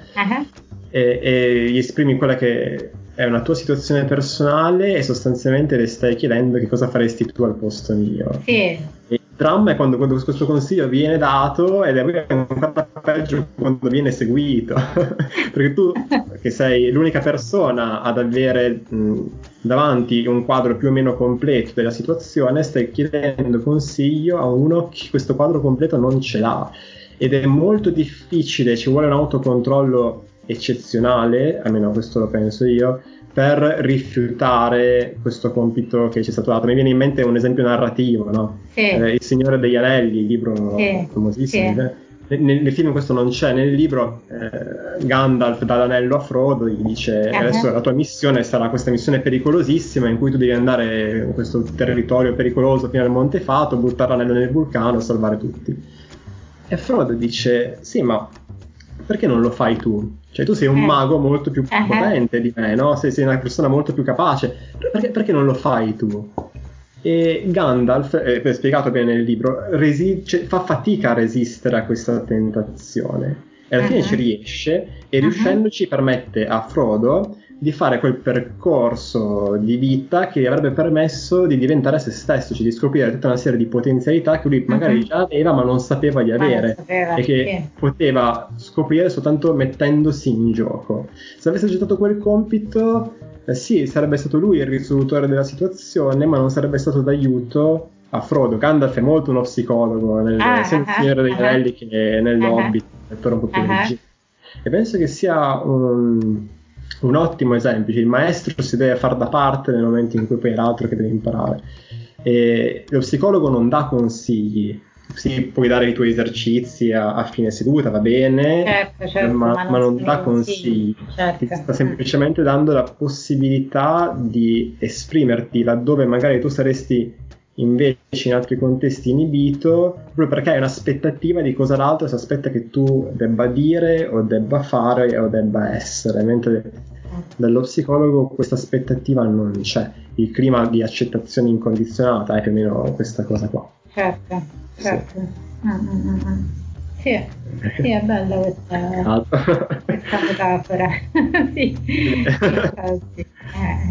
E, e gli esprimi quella che è una tua situazione personale e sostanzialmente le stai chiedendo che cosa faresti tu al posto mio. Sì. E il dramma è quando, quando, questo consiglio viene dato ed è ancora peggio quando viene seguito. Perché tu, che sei l'unica persona ad avere mh, davanti un quadro più o meno completo della situazione, stai chiedendo consiglio a uno che questo quadro completo non ce l'ha. Ed è molto difficile, ci vuole un autocontrollo eccezionale, almeno questo lo penso io, per rifiutare questo compito che ci è stato dato. Mi viene in mente un esempio narrativo, no? sì. eh, Il Signore degli Anelli, il libro sì. famosissimo. Sì. Eh. Nel, nel, film questo non c'è, nel libro eh, Gandalf dà l'anello a Frodo, gli dice uh-huh. adesso la tua missione sarà questa missione pericolosissima in cui tu devi andare in questo territorio pericoloso fino al Monte Fato, buttare l'anello nel vulcano e salvare tutti. E Frodo dice sì ma perché non lo fai tu? Cioè, tu sei un eh. mago molto più uh-huh. potente di me, no? Sei, sei, una persona molto più capace. Perché, perché non lo fai tu? E Gandalf, eh, spiegato bene nel libro, resi- cioè, fa fatica a resistere a questa tentazione. E alla uh-huh. fine ci riesce, e riuscendoci permette a Frodo di fare quel percorso di vita che gli avrebbe permesso di diventare se stesso, cioè di scoprire tutta una serie di potenzialità che lui magari uh-huh. già aveva ma non sapeva di avere sapeva, e che sì. poteva scoprire soltanto mettendosi in gioco. Se avesse accettato quel compito, eh, sì, sarebbe stato lui il risolutore della situazione, ma non sarebbe stato d'aiuto a Frodo. Gandalf è molto uno psicologo, nel, ah, ah, Signore dei Anelli che nel uh Hobbit, per un po' più leggero. E penso che sia un, un ottimo esempio. Il maestro si deve far da parte nel momento in cui poi è l'altro che deve imparare. E lo psicologo non dà consigli. Sì, puoi dare i tuoi esercizi a, a fine seduta, va bene, certo, certo, ma, ma, non, ma non dà consigli. Certo. Ti sta semplicemente dando la possibilità di esprimerti laddove magari tu saresti invece in altri contesti inibito proprio perché hai un'aspettativa di cosa l'altro si aspetta che tu debba dire o debba fare o debba essere mentre dallo psicologo questa aspettativa non c'è il clima di accettazione incondizionata è più o meno questa cosa qua certo certo sì. mm, mm, mm. mm. Sì, sì, è bella questa, questa metafora. sì, sì,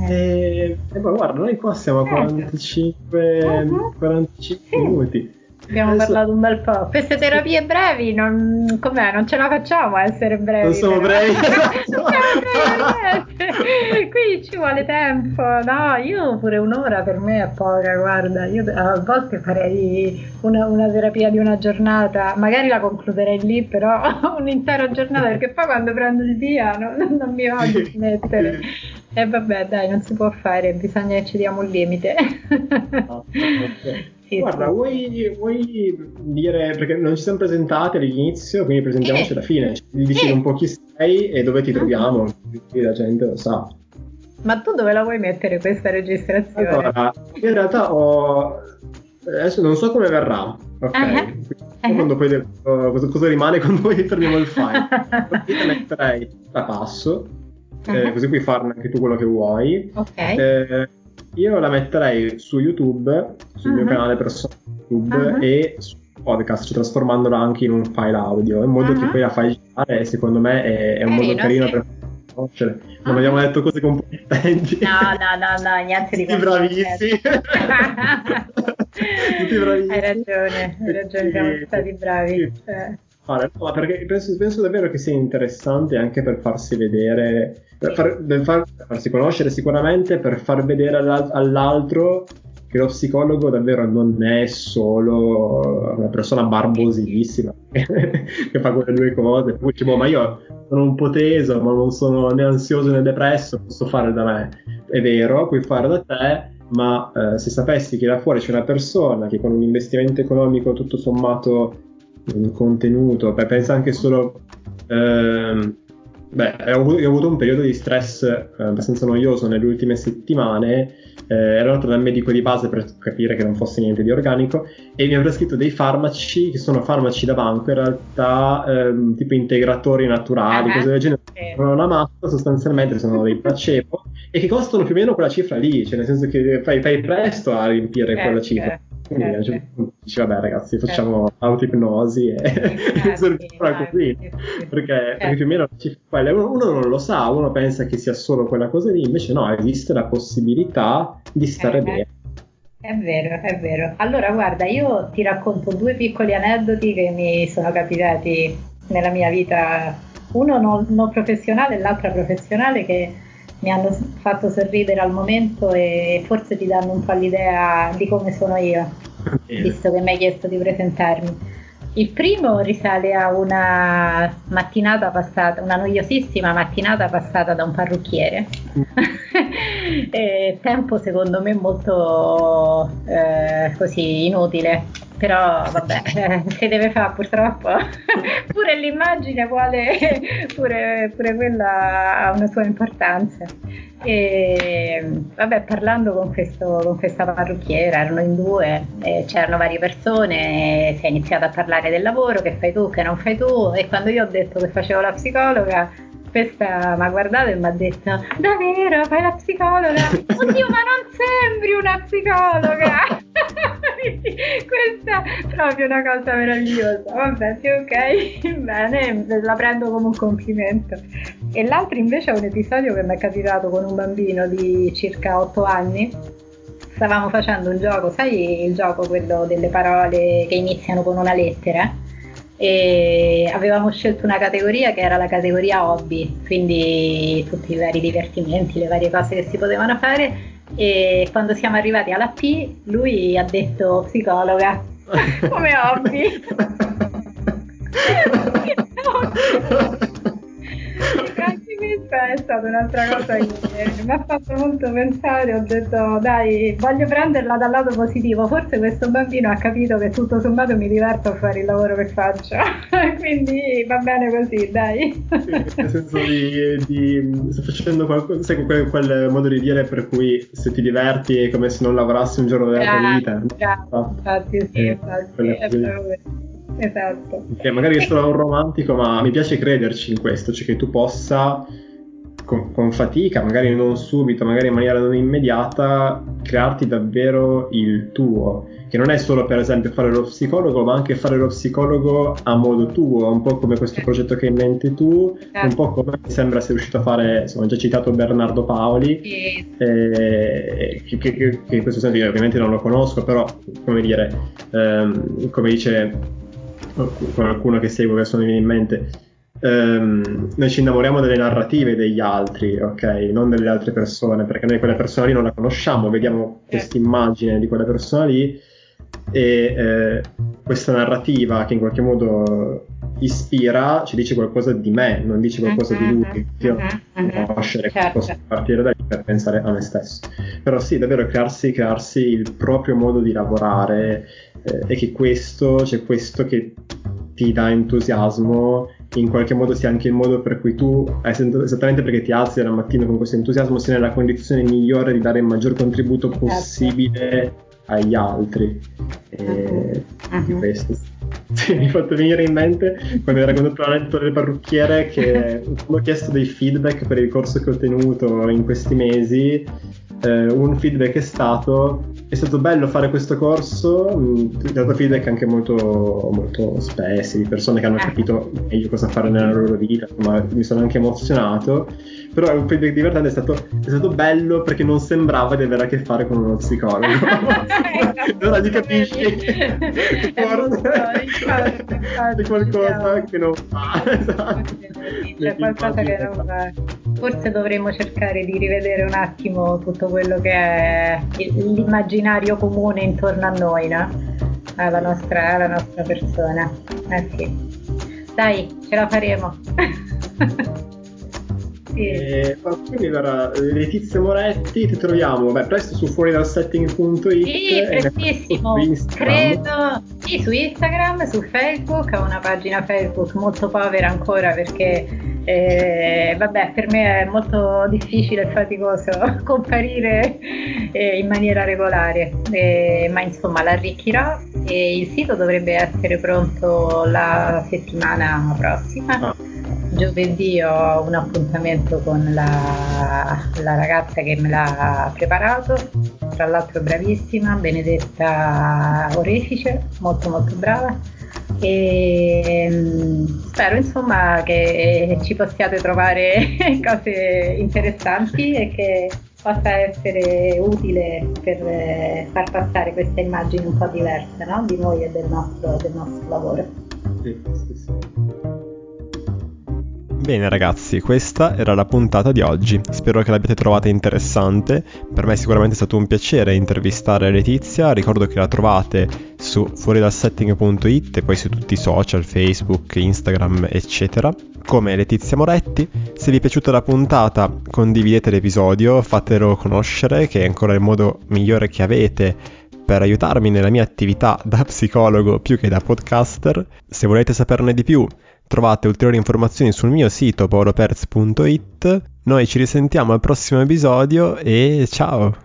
eh, eh. E, ma guarda, noi qua siamo a 45, uh-huh. 45 minuti. Abbiamo Adesso... parlato un bel po'. Queste terapie brevi non, com'è? non ce la facciamo a essere brevi. Non sono brevi. Qui ci vuole tempo. No, io pure un'ora per me è poca, guarda. Io a volte farei una, una terapia di una giornata, magari la concluderei lì, però un'intera giornata perché poi quando prendo il via non, non mi voglio smettere. E eh, vabbè, dai, non si può fare, bisogna che ci diamo un limite. No, sì, Guarda, vuoi, vuoi, dire, perché non ci siamo presentati all'inizio, quindi presentiamoci alla fine, ci dici un po' chi sei e dove ti ah. troviamo, così la gente lo sa. Ma tu dove la vuoi mettere questa registrazione? Allora, in realtà ho... Adesso non so come verrà, ok? Uh-huh. Uh-huh. Quando poi cosa, cosa, rimane quando poi fermiamo il file? Poi metterei la passo, uh-huh. eh, così puoi farne anche tu quello che vuoi. Ok. Eh, io la metterei su YouTube, sul uh-huh. mio canale personale YouTube uh-huh. e su podcast, cioè trasformandola anche in un file audio, in modo che poi la fai girare secondo me è, è un modo carino sì. per conoscere. Non abbiamo detto cose compromettenti. No, no, no, no, niente di Tutti bravissimi. Tutti bravissimi. Hai ragione, hai ragione, siamo stati bravi. Sì. Eh fare, no, perché penso, penso, davvero che sia interessante anche per farsi vedere, per, far, per, far, farsi conoscere sicuramente, per far vedere all'altro che lo psicologo davvero non è solo una persona barbosissima che fa quelle due cose. Dice, boh, ma io sono un po' teso, ma non sono né ansioso né depresso, posso fare da me. È vero, puoi fare da te, ma eh, se sapessi che là fuori c'è una persona che con un investimento economico tutto sommato contenuto, beh, pensa anche solo... Ehm, beh, ho avuto, ho avuto, un periodo di stress eh, abbastanza noioso nelle ultime settimane, eh, ero andato dal medico di base per capire che non fosse niente di organico e mi ha prescritto dei farmaci che sono farmaci da banco, in realtà ehm, tipo integratori naturali, uh-huh. cose del genere, sono una mappa sostanzialmente, sono dei placebo e che costano più o meno quella cifra lì, cioè nel senso che fai, fai presto a riempire quella certo, cifra. Quindi certo. a un certo dici, vabbè ragazzi, facciamo certo. autoipnosi e esatto, così. Perché, perché, più o meno uno, uno, non lo sa, uno pensa che sia solo quella cosa lì, invece no, esiste la possibilità di stare eh, bene. È vero, è vero. Allora, guarda, io ti racconto due piccoli aneddoti che mi sono capitati nella mia vita, uno non, non professionale e l'altro professionale che mi hanno fatto sorridere al momento e forse ti danno un po' l'idea di come sono io, visto che mi hai chiesto di presentarmi. Il primo risale a una mattinata passata, una noiosissima mattinata passata da un parrucchiere. tempo secondo me molto eh, così inutile però vabbè, eh, si deve fare purtroppo. pure l'immagine vuole, pure, pure, quella ha una sua importanza. E vabbè, parlando con, questo, con questa parrucchiera, erano in due, c'erano varie persone, si è iniziato a parlare del lavoro, che fai tu, che non fai tu, e quando io ho detto che facevo la psicologa, questa mi ha guardato e mi ha detto davvero fai la psicologa? Oddio ma non sembri una psicologa questa è proprio una cosa meravigliosa vabbè sì ok bene la prendo come un complimento E l'altro invece è un episodio che mi è capitato con un bambino di circa 8 anni. Stavamo facendo un gioco, sai il gioco quello delle parole che iniziano con una lettera? E avevamo scelto una categoria che era la categoria hobby, quindi tutti i vari divertimenti, le varie cose che si potevano fare. E quando siamo arrivati alla P, lui ha detto psicologa come hobby. questa è stata un'altra cosa che mi ha fatto molto pensare. Ho detto, dai, voglio prenderla dal lato positivo. Forse questo bambino ha capito che tutto sommato mi diverto a fare il lavoro che faccio. Quindi va bene così, dai. Sì, nel senso di, di sto facendo qualcosa, sai, quel, quel, modo di dire per cui se ti diverti è come se non lavorassi un giorno della tua vita. Bravo, infatti, sì, eh, infatti, è proprio Esatto. Che magari sono un romantico, ma mi piace crederci in questo, cioè che tu possa con, con, fatica, magari non subito, magari in maniera non immediata, crearti davvero il tuo, che non è solo per esempio fare lo psicologo, ma anche fare lo psicologo a modo tuo, un po' come questo progetto che hai in mente tu, certo. un po' come mi sembra sei riuscito a fare, insomma, ho già citato Bernardo Paoli, sì. eh, che, che, che, in questo senso io ovviamente non lo conosco, però come dire, ehm, come dice qualcuno che seguo che sono viene in mente, ehm, noi ci innamoriamo delle narrative degli altri, ok? Non delle altre persone, perché noi quella persona lì non la conosciamo, vediamo questa immagine di quella persona lì e eh, questa narrativa che in qualche modo ispira ci dice qualcosa di me, non dice qualcosa di lui. Mm-hmm. Io mm-hmm. devo conoscere certo. posso partire da lì per pensare a me stesso. Però sì, davvero crearsi, crearsi il proprio modo di lavorare eh, e che questo, c'è cioè questo che ti dà entusiasmo in qualche modo sia anche il modo per cui tu, esattamente perché ti alzi la mattina con questo entusiasmo, sei nella condizione migliore di dare il maggior contributo certo. possibile agli altri. E uh-huh. questo. Sì, mi ha fatto venire in mente quando hai raccontato l'aneddoto del parrucchiere che ho chiesto dei feedback per il corso che ho tenuto in questi mesi. Eh, un feedback è stato è stato bello fare questo corso, ho dato feedback anche molto, molto spessi di persone che hanno eh. capito meglio cosa fare nella loro vita, ma mi sono anche emozionato, però un feedback divertente è stato, è stato bello perché non sembrava di avere a che fare con uno psicologo. allora ti capisci che forse è qualcosa che non fa. Esatto. C'è qualcosa che non fa. Forse dovremmo cercare di rivedere un attimo tutto quello che è l'immaginario immaginario comune intorno a noi, no? alla, nostra, alla nostra persona. Eh sì. Dai, ce la faremo. Sì. E, quindi allora, Letizia Moretti ti troviamo beh, presto su fuori dal setting.it sì, prestissimo. Credo sì, su Instagram, su Facebook ho una pagina Facebook molto povera ancora perché eh, vabbè per me è molto difficile e faticoso comparire eh, in maniera regolare. Eh, ma insomma l'arricchirò e il sito dovrebbe essere pronto la settimana prossima. Ah giovedì ho un appuntamento con la, la, ragazza che me l'ha preparato, tra l'altro bravissima, Benedetta Orefice, molto molto brava. E mm, spero insomma che ci possiate trovare cose interessanti e che possa essere utile per eh, far passare queste immagini un po' diverse no? di noi e del nostro, del nostro lavoro. Sì, sì, sì. Bene ragazzi, questa era la puntata di oggi, spero che l'abbiate trovata interessante, per me è sicuramente stato un piacere intervistare Letizia, ricordo che la trovate su fuoridalsetting.it e poi su tutti i social, Facebook, Instagram eccetera, come Letizia Moretti, se vi è piaciuta la puntata condividete l'episodio, fatelo conoscere che è ancora il modo migliore che avete per aiutarmi nella mia attività da psicologo più che da podcaster. Se volete saperne di più, trovate ulteriori informazioni sul mio sito paoloperz.it. Noi ci risentiamo al prossimo episodio e ciao!